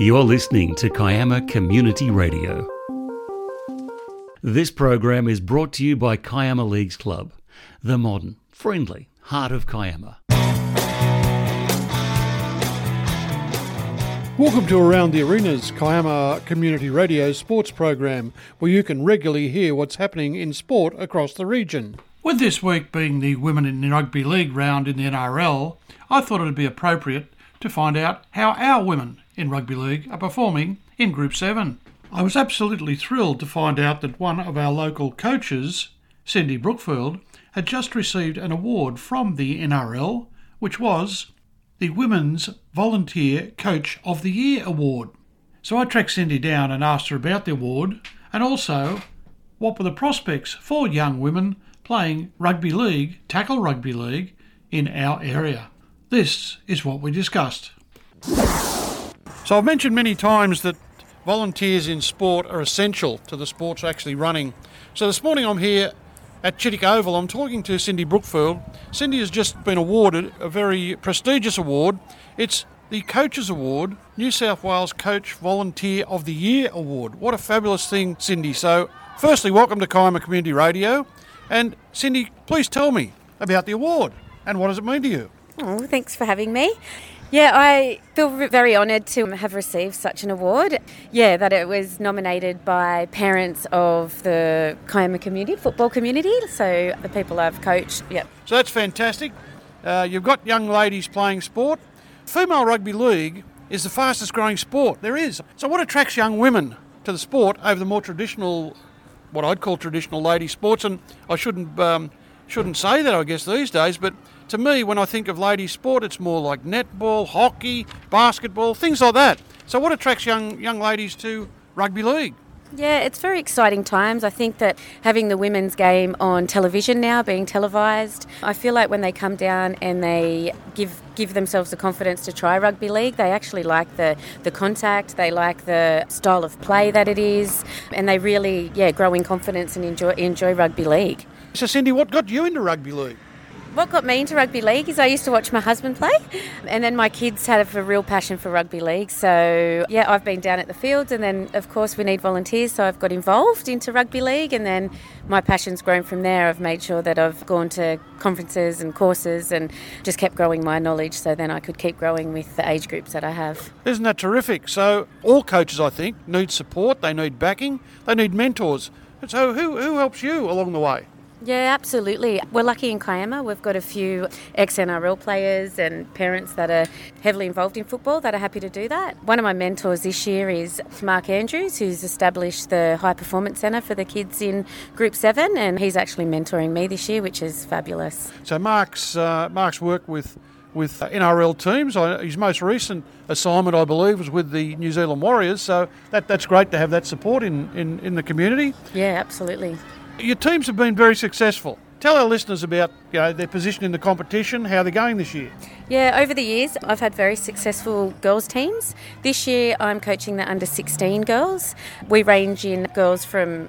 You're listening to Kiama Community Radio. This program is brought to you by Kiama Leagues Club, the modern, friendly heart of Kiama. Welcome to Around the Arenas, Kiama Community Radio sports program, where you can regularly hear what's happening in sport across the region. With this week being the Women in Rugby League round in the NRL, I thought it would be appropriate to find out how our women in Rugby League are performing in Group 7. I was absolutely thrilled to find out that one of our local coaches, Cindy Brookfield, had just received an award from the NRL, which was the Women's Volunteer Coach of the Year Award. So I tracked Cindy down and asked her about the award and also what were the prospects for young women playing rugby league, tackle rugby league, in our area. This is what we discussed. So I've mentioned many times that volunteers in sport are essential to the sports actually running. So this morning I'm here at Chittick Oval. I'm talking to Cindy Brookfield. Cindy has just been awarded a very prestigious award. It's the Coaches Award, New South Wales Coach Volunteer of the Year Award. What a fabulous thing, Cindy. So, firstly, welcome to Kiama Community Radio. And Cindy, please tell me about the award and what does it mean to you? Oh, thanks for having me. Yeah, I feel very honoured to have received such an award. Yeah, that it was nominated by parents of the Kiama community, football community, so the people I've coached. Yep. So that's fantastic. Uh, you've got young ladies playing sport. Female rugby league is the fastest growing sport there is. So what attracts young women to the sport over the more traditional, what I'd call traditional lady sports? And I shouldn't um, shouldn't say that, I guess, these days, but to me, when I think of ladies' sport, it's more like netball, hockey, basketball, things like that. So, what attracts young young ladies to rugby league? Yeah, it's very exciting times. I think that having the women's game on television now, being televised, I feel like when they come down and they give give themselves the confidence to try rugby league, they actually like the, the contact, they like the style of play that it is, and they really yeah grow in confidence and enjoy enjoy rugby league. So, Cindy, what got you into rugby league? What got me into rugby league is I used to watch my husband play, and then my kids had a real passion for rugby league. So, yeah, I've been down at the fields, and then, of course, we need volunteers. So, I've got involved into rugby league, and then my passion's grown from there. I've made sure that I've gone to conferences and courses and just kept growing my knowledge so then I could keep growing with the age groups that I have. Isn't that terrific? So, all coaches, I think, need support, they need backing, they need mentors. So, who, who helps you along the way? Yeah, absolutely. We're lucky in Kiama. We've got a few ex NRL players and parents that are heavily involved in football that are happy to do that. One of my mentors this year is Mark Andrews, who's established the High Performance Centre for the kids in Group 7, and he's actually mentoring me this year, which is fabulous. So, Mark's, uh, Mark's work with with NRL teams. His most recent assignment, I believe, was with the New Zealand Warriors. So that, that's great to have that support in, in, in the community. Yeah, absolutely. Your teams have been very successful. Tell our listeners about you know, their position in the competition, how they're going this year. Yeah, over the years, I've had very successful girls' teams. This year, I'm coaching the under 16 girls. We range in girls from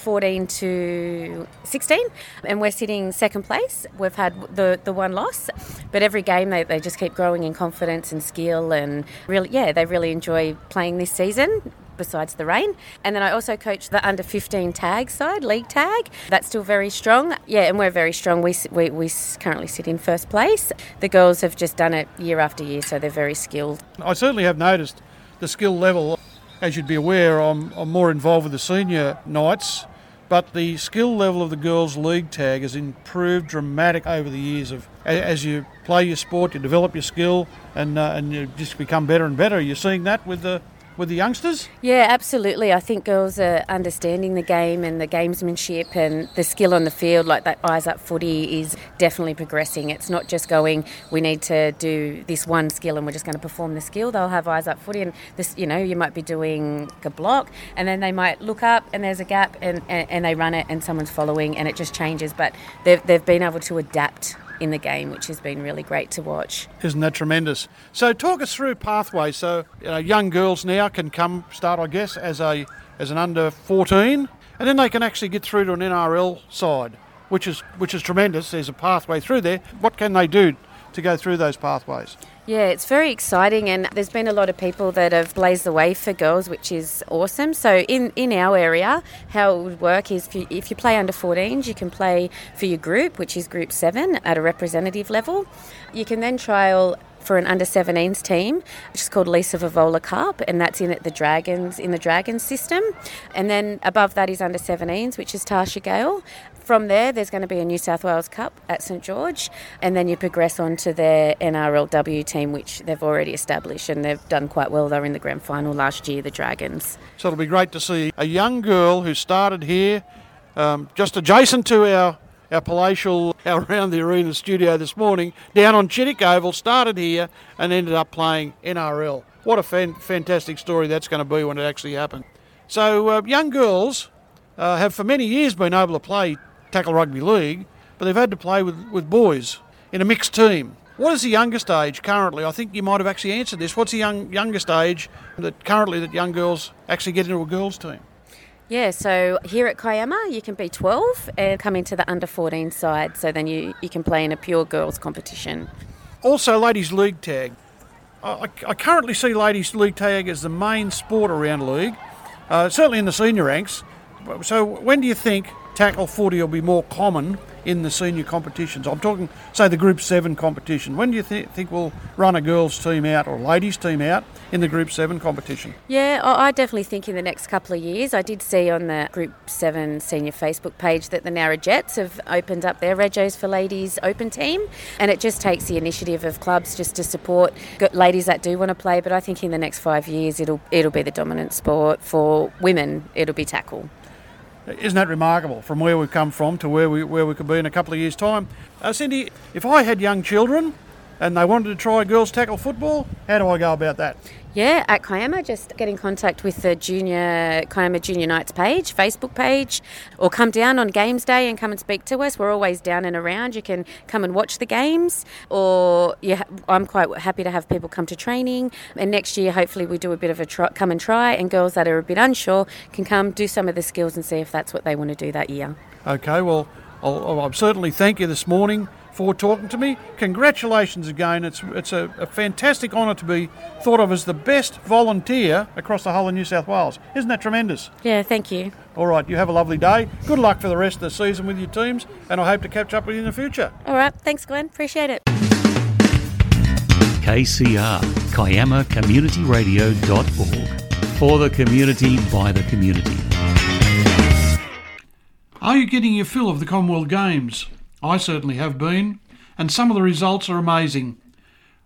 14 to 16 and we're sitting second place we've had the the one loss but every game they, they just keep growing in confidence and skill and really yeah they really enjoy playing this season besides the rain. And then I also coach the under 15 tag side, league tag. That's still very strong. Yeah, and we're very strong. We, we, we currently sit in first place. The girls have just done it year after year, so they're very skilled. I certainly have noticed the skill level. As you'd be aware, I'm, I'm more involved with the senior nights but the skill level of the girls' league tag has improved dramatic over the years. Of as you play your sport, you develop your skill, and uh, and you just become better and better. You're seeing that with the with the youngsters? Yeah, absolutely. I think girls are understanding the game and the gamesmanship and the skill on the field, like that eyes up footy, is definitely progressing. It's not just going, we need to do this one skill and we're just going to perform the skill. They'll have eyes up footy, and this, you know, you might be doing a block, and then they might look up and there's a gap, and, and, and they run it, and someone's following, and it just changes. But they've, they've been able to adapt in the game, which has been really great to watch. Isn't that tremendous? So, talk us through pathways. So, you know, young girls now can come start, I guess, as a as an under 14, and then they can actually get through to an NRL side, which is which is tremendous. There's a pathway through there. What can they do to go through those pathways? Yeah, it's very exciting, and there's been a lot of people that have blazed the way for girls, which is awesome. So, in, in our area, how it would work is if you, if you play under 14s, you can play for your group, which is Group 7 at a representative level. You can then trial for an under 17s team, which is called Lisa Fiaola Cup, and that's in at the Dragons in the Dragons system. And then above that is under 17s, which is Tasha Gale. From there, there's going to be a New South Wales Cup at St George, and then you progress on to their NRLW team, which they've already established, and they've done quite well. They were in the grand final last year, the Dragons. So it'll be great to see a young girl who started here, um, just adjacent to our our palatial around the arena studio this morning, down on Chittick Oval, started here and ended up playing NRL. What a fan- fantastic story that's going to be when it actually happens. So, uh, young girls uh, have for many years been able to play tackle rugby league, but they've had to play with, with boys in a mixed team. What is the youngest age currently? I think you might have actually answered this. What's the young, youngest age that currently that young girls actually get into a girls' team? Yeah, so here at Kiama, you can be 12 and come into the under 14 side, so then you, you can play in a pure girls competition. Also, ladies' league tag. I, I currently see ladies' league tag as the main sport around league, uh, certainly in the senior ranks. So, when do you think tackle footy will be more common in the senior competitions? I'm talking, say, the Group 7 competition. When do you th- think we'll run a girls' team out or ladies' team out in the Group 7 competition? Yeah, I definitely think in the next couple of years. I did see on the Group 7 senior Facebook page that the Nowra Jets have opened up their Regos for Ladies open team, and it just takes the initiative of clubs just to support ladies that do want to play. But I think in the next five years, it'll it'll be the dominant sport for women. It'll be tackle. Isn't that remarkable from where we've come from to where we, where we could be in a couple of years' time? Uh, Cindy, if I had young children and they wanted to try girls tackle football, how do I go about that? Yeah, at Kiama, just get in contact with the Junior Kiama Junior Knights page, Facebook page, or come down on games day and come and speak to us. We're always down and around. You can come and watch the games, or I'm quite happy to have people come to training. And next year, hopefully, we do a bit of a try, come and try, and girls that are a bit unsure can come do some of the skills and see if that's what they want to do that year. Okay, well, I'll, I'll certainly thank you this morning for talking to me. Congratulations again. It's, it's a, a, fantastic honour to be thought of as the best volunteer across the whole of New South Wales. Isn't that tremendous? Yeah, thank you. All right, you have a lovely day. Good luck for the rest of the season with your teams, and I hope to catch up with you in the future. All right, thanks, Glenn. Appreciate it. KCR, KiamaCommunityRadio.org. For the community, by the community. Are you getting your fill of the Commonwealth Games? I certainly have been, and some of the results are amazing.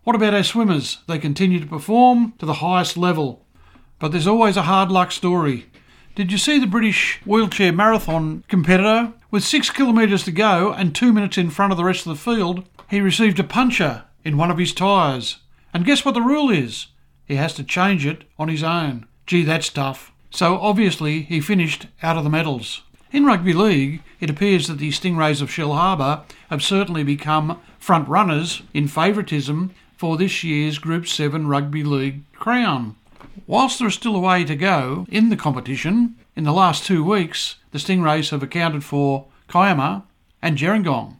What about our swimmers? They continue to perform to the highest level. But there's always a hard luck story. Did you see the British wheelchair marathon competitor? With six kilometres to go and two minutes in front of the rest of the field, he received a puncture in one of his tyres. And guess what the rule is? He has to change it on his own. Gee, that's tough. So obviously he finished out of the medals. In rugby league, it appears that the Stingrays of Shellharbour have certainly become front runners in favouritism for this year's Group 7 Rugby League crown. Whilst there is still a way to go in the competition, in the last two weeks the Stingrays have accounted for Kiama and Gerringong,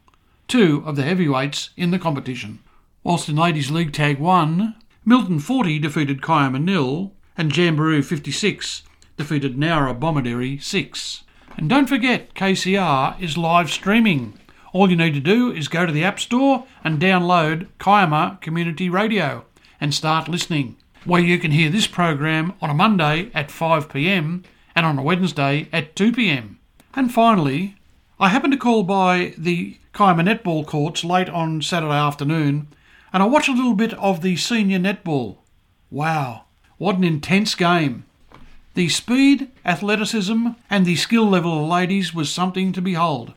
two of the heavyweights in the competition. Whilst in Ladies League Tag 1, Milton 40 defeated Kiama nil and Jamberoo 56 defeated Nowra Bomaderry 6. And don't forget, KCR is live streaming. All you need to do is go to the App Store and download Kiama Community Radio and start listening, where you can hear this program on a Monday at 5pm and on a Wednesday at 2pm. And finally, I happened to call by the Kiama netball courts late on Saturday afternoon and I watched a little bit of the senior netball. Wow, what an intense game! The speed, athleticism, and the skill level of ladies was something to behold.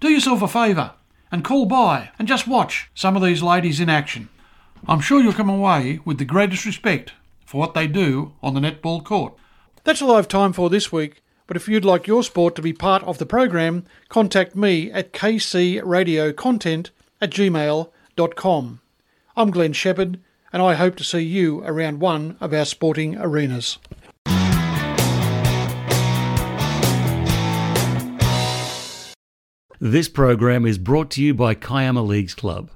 Do yourself a favour and call by and just watch some of these ladies in action. I'm sure you'll come away with the greatest respect for what they do on the netball court. That's all I have time for this week, but if you'd like your sport to be part of the program, contact me at kcradiocontent at gmail.com. I'm Glenn Shepherd, and I hope to see you around one of our sporting arenas. This program is brought to you by Kiama Leagues Club,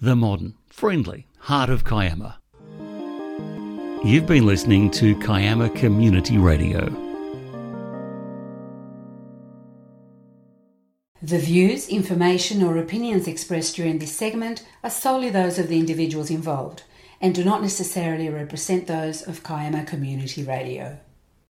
the modern, friendly, heart of Kiama. You've been listening to Kiama Community Radio. The views, information, or opinions expressed during this segment are solely those of the individuals involved and do not necessarily represent those of Kiama Community Radio.